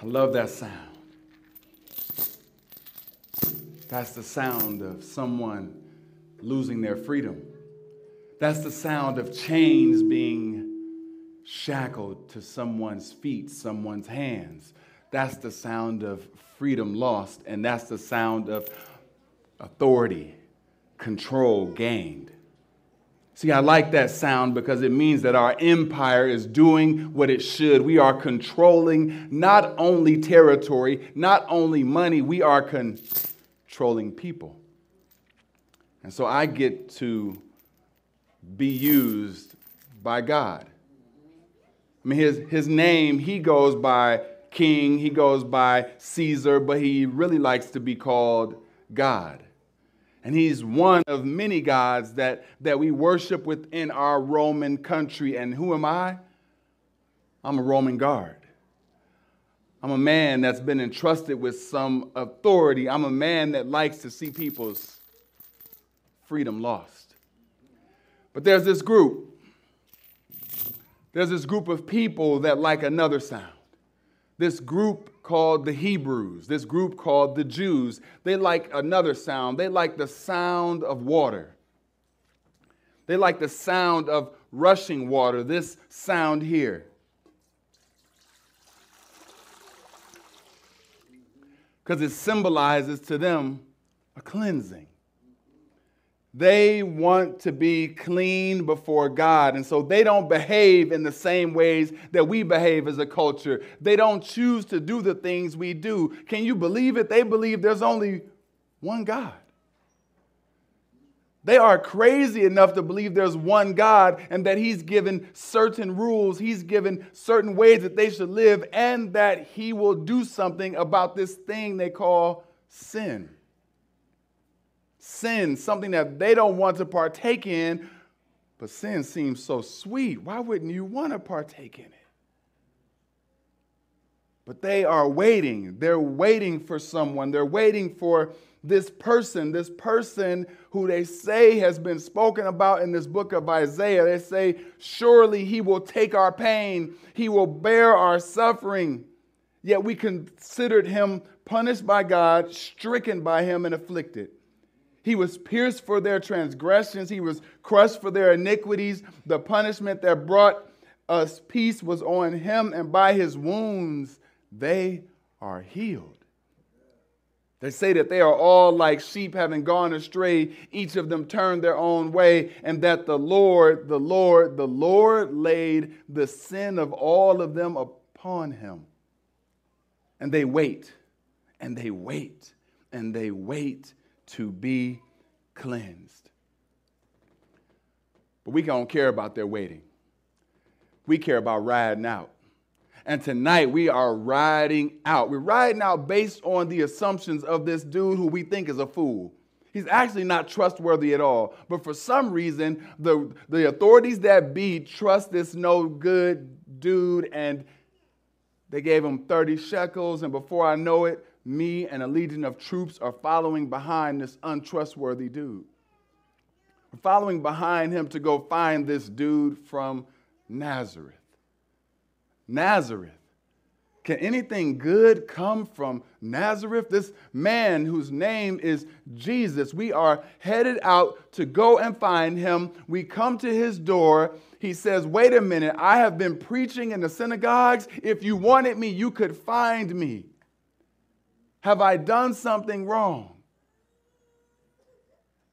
I love that sound. That's the sound of someone losing their freedom. That's the sound of chains being shackled to someone's feet, someone's hands. That's the sound of freedom lost, and that's the sound of authority, control gained. See, I like that sound because it means that our empire is doing what it should. We are controlling not only territory, not only money, we are controlling people. And so I get to be used by God. I mean, his, his name, he goes by king, he goes by Caesar, but he really likes to be called God. And he's one of many gods that, that we worship within our Roman country. And who am I? I'm a Roman guard. I'm a man that's been entrusted with some authority. I'm a man that likes to see people's freedom lost. But there's this group. There's this group of people that like another sound this group called the Hebrews, this group called the Jews, they like another sound. They like the sound of water. They like the sound of rushing water, this sound here. Because it symbolizes to them a cleansing. They want to be clean before God. And so they don't behave in the same ways that we behave as a culture. They don't choose to do the things we do. Can you believe it? They believe there's only one God. They are crazy enough to believe there's one God and that He's given certain rules, He's given certain ways that they should live, and that He will do something about this thing they call sin sin, something that they don't want to partake in, but sin seems so sweet. Why wouldn't you want to partake in it? But they are waiting. They're waiting for someone. They're waiting for this person, this person who they say has been spoken about in this book of Isaiah. They say, Surely he will take our pain, he will bear our suffering. Yet we considered him punished by God, stricken by him, and afflicted. He was pierced for their transgressions, he was crushed for their iniquities. The punishment that brought us peace was on him, and by his wounds they are healed. They say that they are all like sheep having gone astray, each of them turned their own way, and that the Lord, the Lord, the Lord laid the sin of all of them upon him. And they wait, and they wait, and they wait to be cleansed. But we don't care about their waiting. We care about riding out. And tonight we are riding out. We're riding out based on the assumptions of this dude who we think is a fool. He's actually not trustworthy at all. But for some reason, the, the authorities that be trust this no good dude, and they gave him 30 shekels. And before I know it, me and a legion of troops are following behind this untrustworthy dude. We're following behind him to go find this dude from Nazareth. Nazareth. Can anything good come from Nazareth? This man whose name is Jesus. We are headed out to go and find him. We come to his door. He says, Wait a minute, I have been preaching in the synagogues. If you wanted me, you could find me. Have I done something wrong?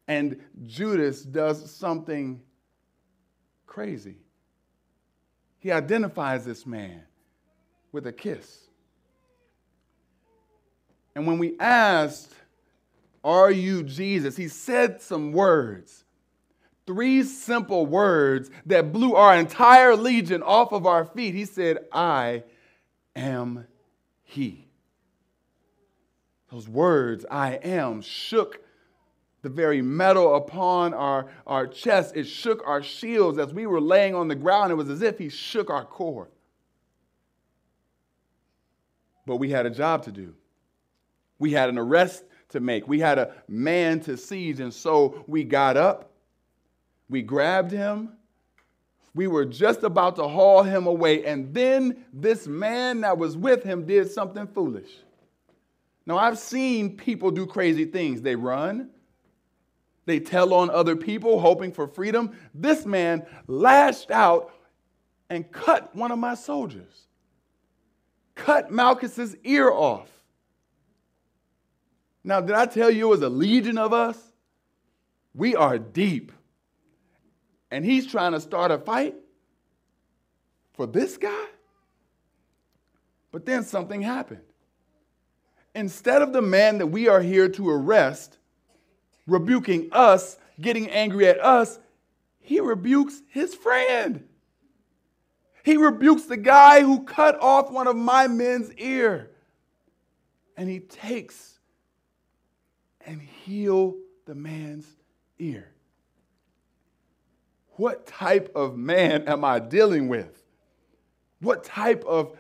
And Judas does something crazy. He identifies this man with a kiss. And when we asked, Are you Jesus? he said some words. Three simple words that blew our entire legion off of our feet. He said, I am He. Those words, I am, shook the very metal upon our, our chest. It shook our shields as we were laying on the ground. It was as if he shook our core. But we had a job to do. We had an arrest to make. We had a man to seize. And so we got up, we grabbed him, We were just about to haul him away, and then this man that was with him did something foolish. Now, I've seen people do crazy things. They run, they tell on other people, hoping for freedom. This man lashed out and cut one of my soldiers, cut Malchus's ear off. Now, did I tell you it was a legion of us? We are deep. And he's trying to start a fight for this guy? But then something happened. Instead of the man that we are here to arrest rebuking us, getting angry at us, he rebukes his friend. He rebukes the guy who cut off one of my men's ear. And he takes and heal the man's ear. What type of man am I dealing with? What type of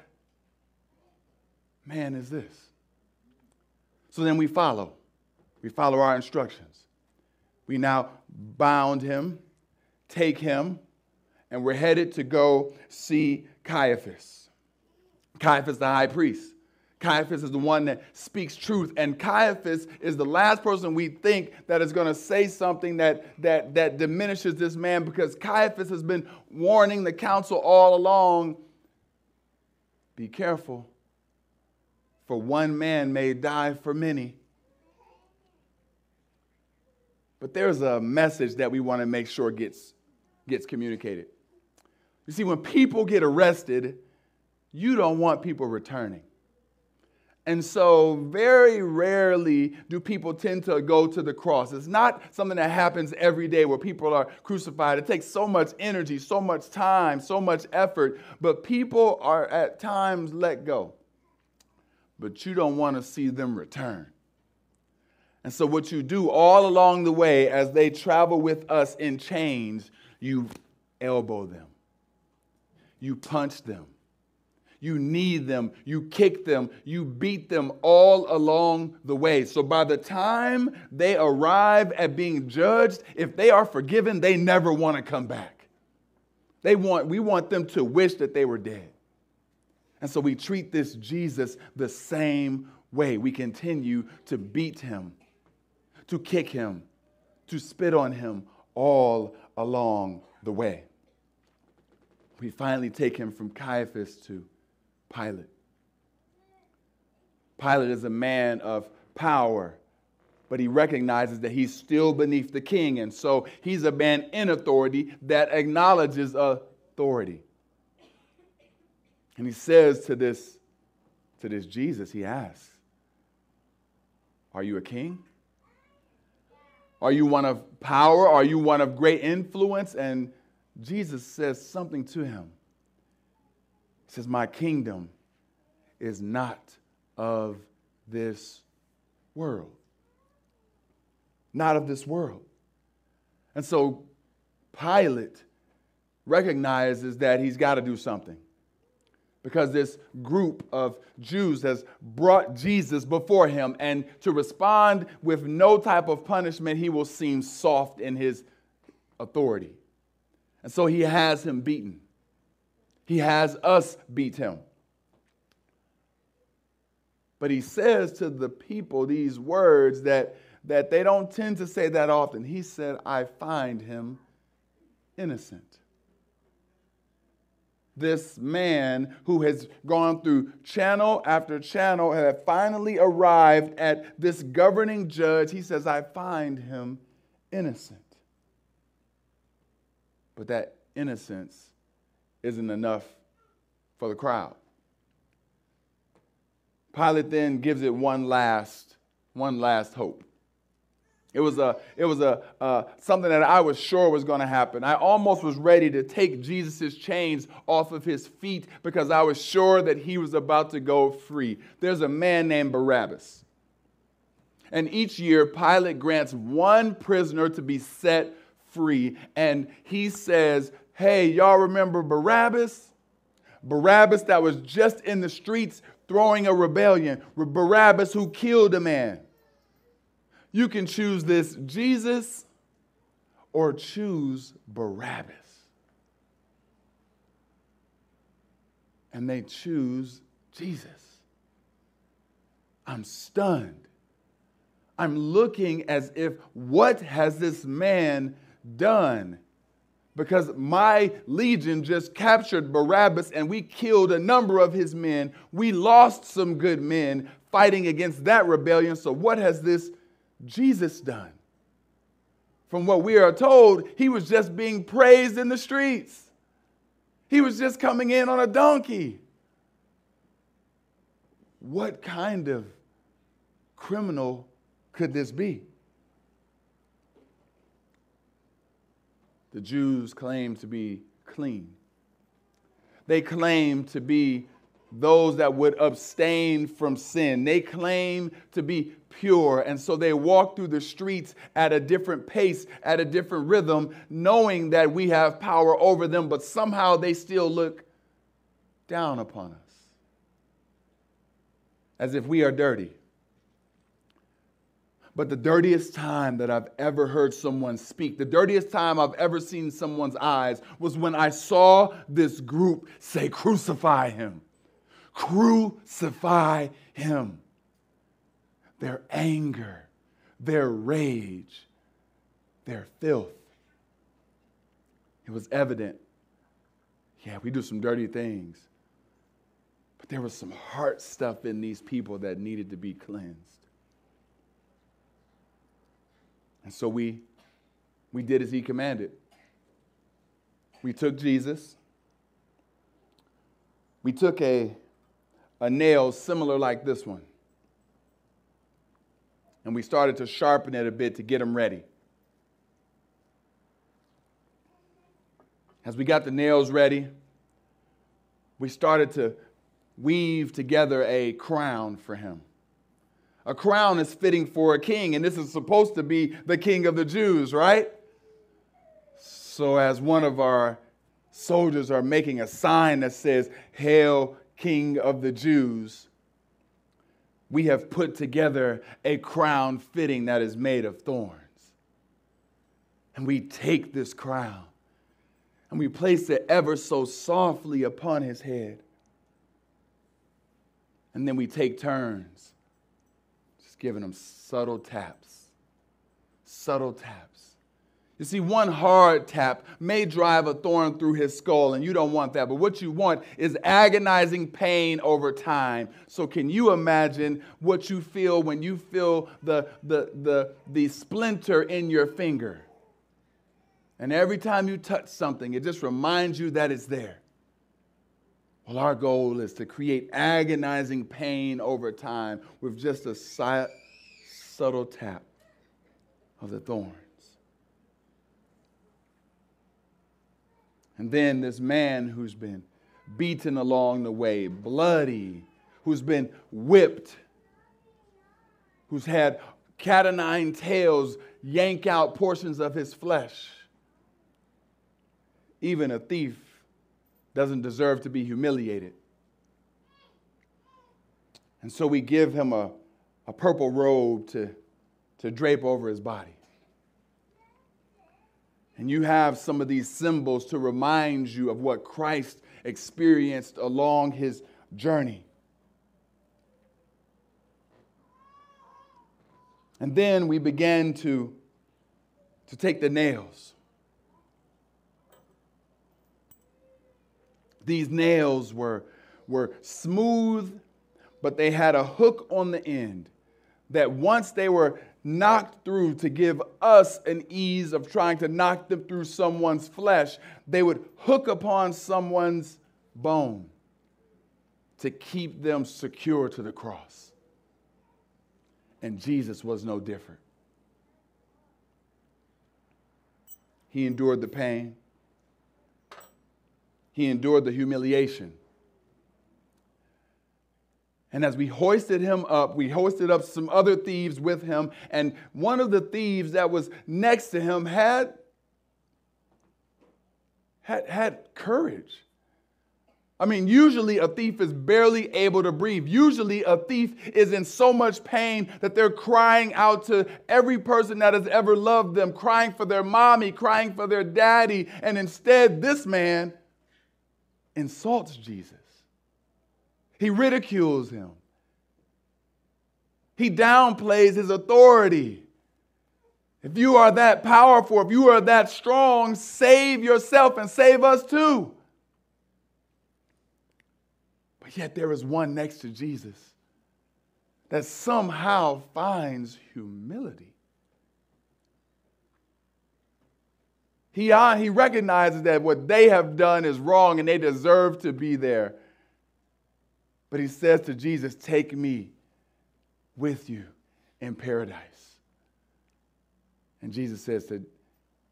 man is this? So then we follow. We follow our instructions. We now bound him, take him, and we're headed to go see Caiaphas. Caiaphas, the high priest. Caiaphas is the one that speaks truth, and Caiaphas is the last person we think that is going to say something that, that, that diminishes this man because Caiaphas has been warning the council all along be careful, for one man may die for many. But there's a message that we want to make sure gets, gets communicated. You see, when people get arrested, you don't want people returning. And so, very rarely do people tend to go to the cross. It's not something that happens every day where people are crucified. It takes so much energy, so much time, so much effort, but people are at times let go. But you don't want to see them return. And so, what you do all along the way as they travel with us in chains, you elbow them, you punch them you need them, you kick them, you beat them all along the way. So by the time they arrive at being judged, if they are forgiven, they never want to come back. They want, we want them to wish that they were dead. And so we treat this Jesus the same way. We continue to beat him, to kick him, to spit on him all along the way. We finally take him from Caiaphas to Pilate. Pilate is a man of power, but he recognizes that he's still beneath the king. And so he's a man in authority that acknowledges authority. And he says to this, to this Jesus, he asks, Are you a king? Are you one of power? Are you one of great influence? And Jesus says something to him He says, My kingdom is not of this world. Not of this world. And so Pilate recognizes that he's got to do something because this group of Jews has brought Jesus before him, and to respond with no type of punishment, he will seem soft in his authority. And so he has him beaten. He has us beat him. But he says to the people these words that, that they don't tend to say that often. He said, I find him innocent. This man who has gone through channel after channel and have finally arrived at this governing judge, he says, I find him innocent. But that innocence isn't enough for the crowd. Pilate then gives it one last, one last hope. It was a, it was a uh, something that I was sure was going to happen. I almost was ready to take Jesus' chains off of his feet because I was sure that he was about to go free. There's a man named Barabbas. And each year, Pilate grants one prisoner to be set free. And he says, Hey, y'all remember Barabbas? Barabbas that was just in the streets throwing a rebellion. Barabbas who killed a man. You can choose this Jesus or choose Barabbas. and they choose Jesus. I'm stunned. I'm looking as if, what has this man done? Because my legion just captured Barabbas and we killed a number of his men. We lost some good men fighting against that rebellion. So, what has this Jesus done? From what we are told, he was just being praised in the streets. He was just coming in on a donkey. What kind of criminal could this be? The Jews claim to be clean. They claim to be those that would abstain from sin. They claim to be pure. And so they walk through the streets at a different pace, at a different rhythm, knowing that we have power over them, but somehow they still look down upon us as if we are dirty. But the dirtiest time that I've ever heard someone speak, the dirtiest time I've ever seen someone's eyes was when I saw this group say, Crucify him. Crucify him. Their anger, their rage, their filth. It was evident. Yeah, we do some dirty things. But there was some heart stuff in these people that needed to be cleansed. And so we, we did as he commanded. We took Jesus. We took a, a nail similar like this one. And we started to sharpen it a bit to get him ready. As we got the nails ready, we started to weave together a crown for him. A crown is fitting for a king, and this is supposed to be the king of the Jews, right? So, as one of our soldiers are making a sign that says, Hail, King of the Jews, we have put together a crown fitting that is made of thorns. And we take this crown and we place it ever so softly upon his head. And then we take turns just giving him subtle taps. Subtle taps. You see, one hard tap may drive a thorn through his skull, and you don't want that. But what you want is agonizing pain over time. So, can you imagine what you feel when you feel the, the, the, the splinter in your finger? And every time you touch something, it just reminds you that it's there. Well, our goal is to create agonizing pain over time with just a si- subtle tap of the thorns. And then this man who's been beaten along the way, bloody, who's been whipped, who's had cat o' nine tails yank out portions of his flesh. Even a thief doesn't deserve to be humiliated. And so we give him a, a purple robe to, to drape over his body. And you have some of these symbols to remind you of what Christ experienced along his journey. And then we began to, to take the nails These nails were, were smooth, but they had a hook on the end that once they were knocked through to give us an ease of trying to knock them through someone's flesh, they would hook upon someone's bone to keep them secure to the cross. And Jesus was no different. He endured the pain, he endured the humiliation. And as we hoisted him up, we hoisted up some other thieves with him. And one of the thieves that was next to him had, had, had courage. I mean, usually a thief is barely able to breathe. Usually a thief is in so much pain that they're crying out to every person that has ever loved them, crying for their mommy, crying for their daddy. And instead, this man insults Jesus. He ridicules him. He downplays his authority. If you are that powerful, if you are that strong, save yourself and save us too. But yet there is one next to Jesus that somehow finds humility. He, uh, he recognizes that what they have done is wrong and they deserve to be there. But he says to Jesus, Take me with you in paradise. And Jesus says that,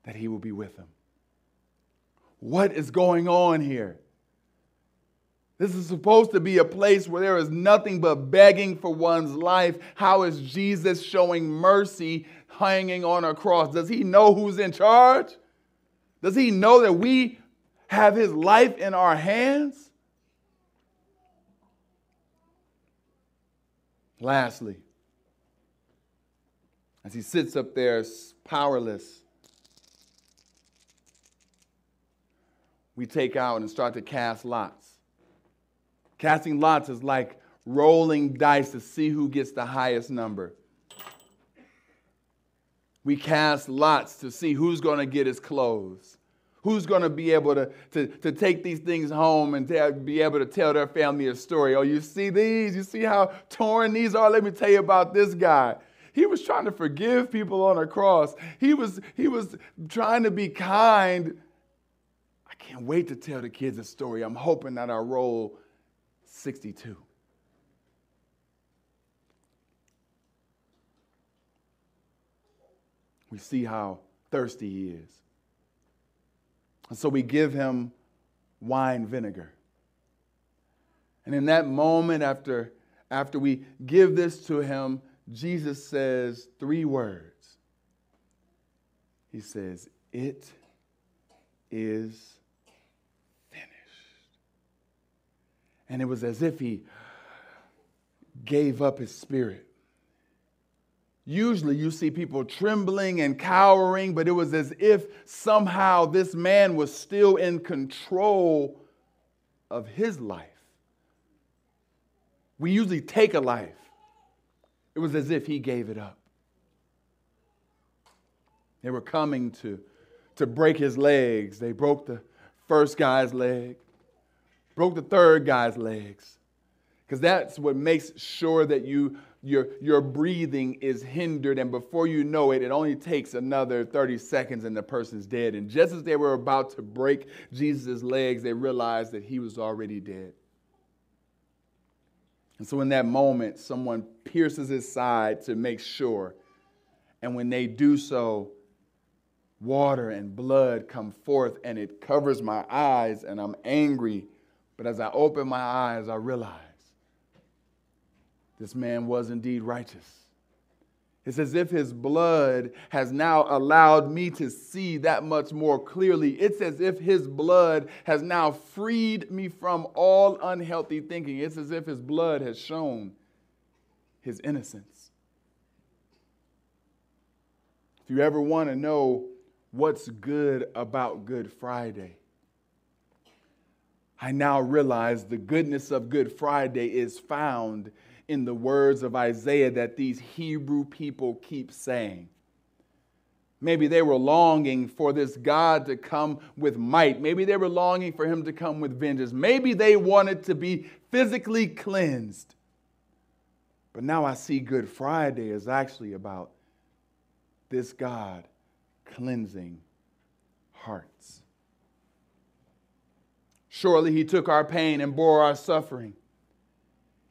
that he will be with him. What is going on here? This is supposed to be a place where there is nothing but begging for one's life. How is Jesus showing mercy hanging on a cross? Does he know who's in charge? Does he know that we have his life in our hands? Lastly, as he sits up there powerless, we take out and start to cast lots. Casting lots is like rolling dice to see who gets the highest number. We cast lots to see who's going to get his clothes. Who's going to be able to, to, to take these things home and tell, be able to tell their family a story? Oh, you see these? You see how torn these are? Let me tell you about this guy. He was trying to forgive people on a cross. He was, he was trying to be kind. I can't wait to tell the kids a story. I'm hoping that I roll 62. We see how thirsty he is. And so we give him wine vinegar. And in that moment, after, after we give this to him, Jesus says three words. He says, It is finished. And it was as if he gave up his spirit. Usually you see people trembling and cowering, but it was as if somehow this man was still in control of his life. We usually take a life it was as if he gave it up. They were coming to, to break his legs. They broke the first guy's leg, broke the third guy's legs. Because that's what makes sure that you your, your breathing is hindered, and before you know it, it only takes another 30 seconds and the person's dead. And just as they were about to break Jesus' legs, they realized that he was already dead. And so, in that moment, someone pierces his side to make sure. And when they do so, water and blood come forth and it covers my eyes, and I'm angry. But as I open my eyes, I realize this man was indeed righteous. It's as if his blood has now allowed me to see that much more clearly. It's as if his blood has now freed me from all unhealthy thinking. It's as if his blood has shown his innocence. If you ever want to know what's good about Good Friday, I now realize the goodness of Good Friday is found in the words of Isaiah that these Hebrew people keep saying. Maybe they were longing for this God to come with might. Maybe they were longing for him to come with vengeance. Maybe they wanted to be physically cleansed. But now I see Good Friday is actually about this God cleansing hearts. Surely he took our pain and bore our suffering.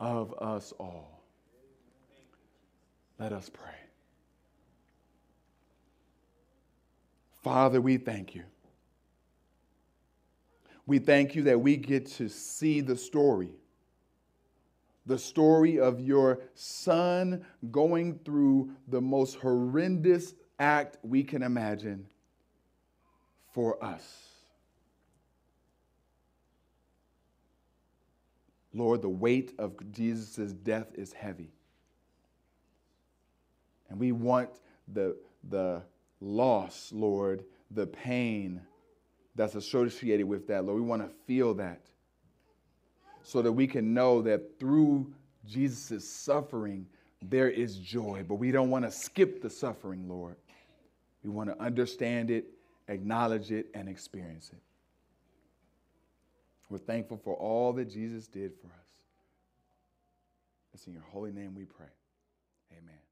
of us all. Let us pray. Father, we thank you. We thank you that we get to see the story the story of your son going through the most horrendous act we can imagine for us. Lord, the weight of Jesus' death is heavy. And we want the, the loss, Lord, the pain that's associated with that, Lord. We want to feel that so that we can know that through Jesus' suffering, there is joy. But we don't want to skip the suffering, Lord. We want to understand it, acknowledge it, and experience it. We're thankful for all that Jesus did for us. It's in your holy name we pray. Amen.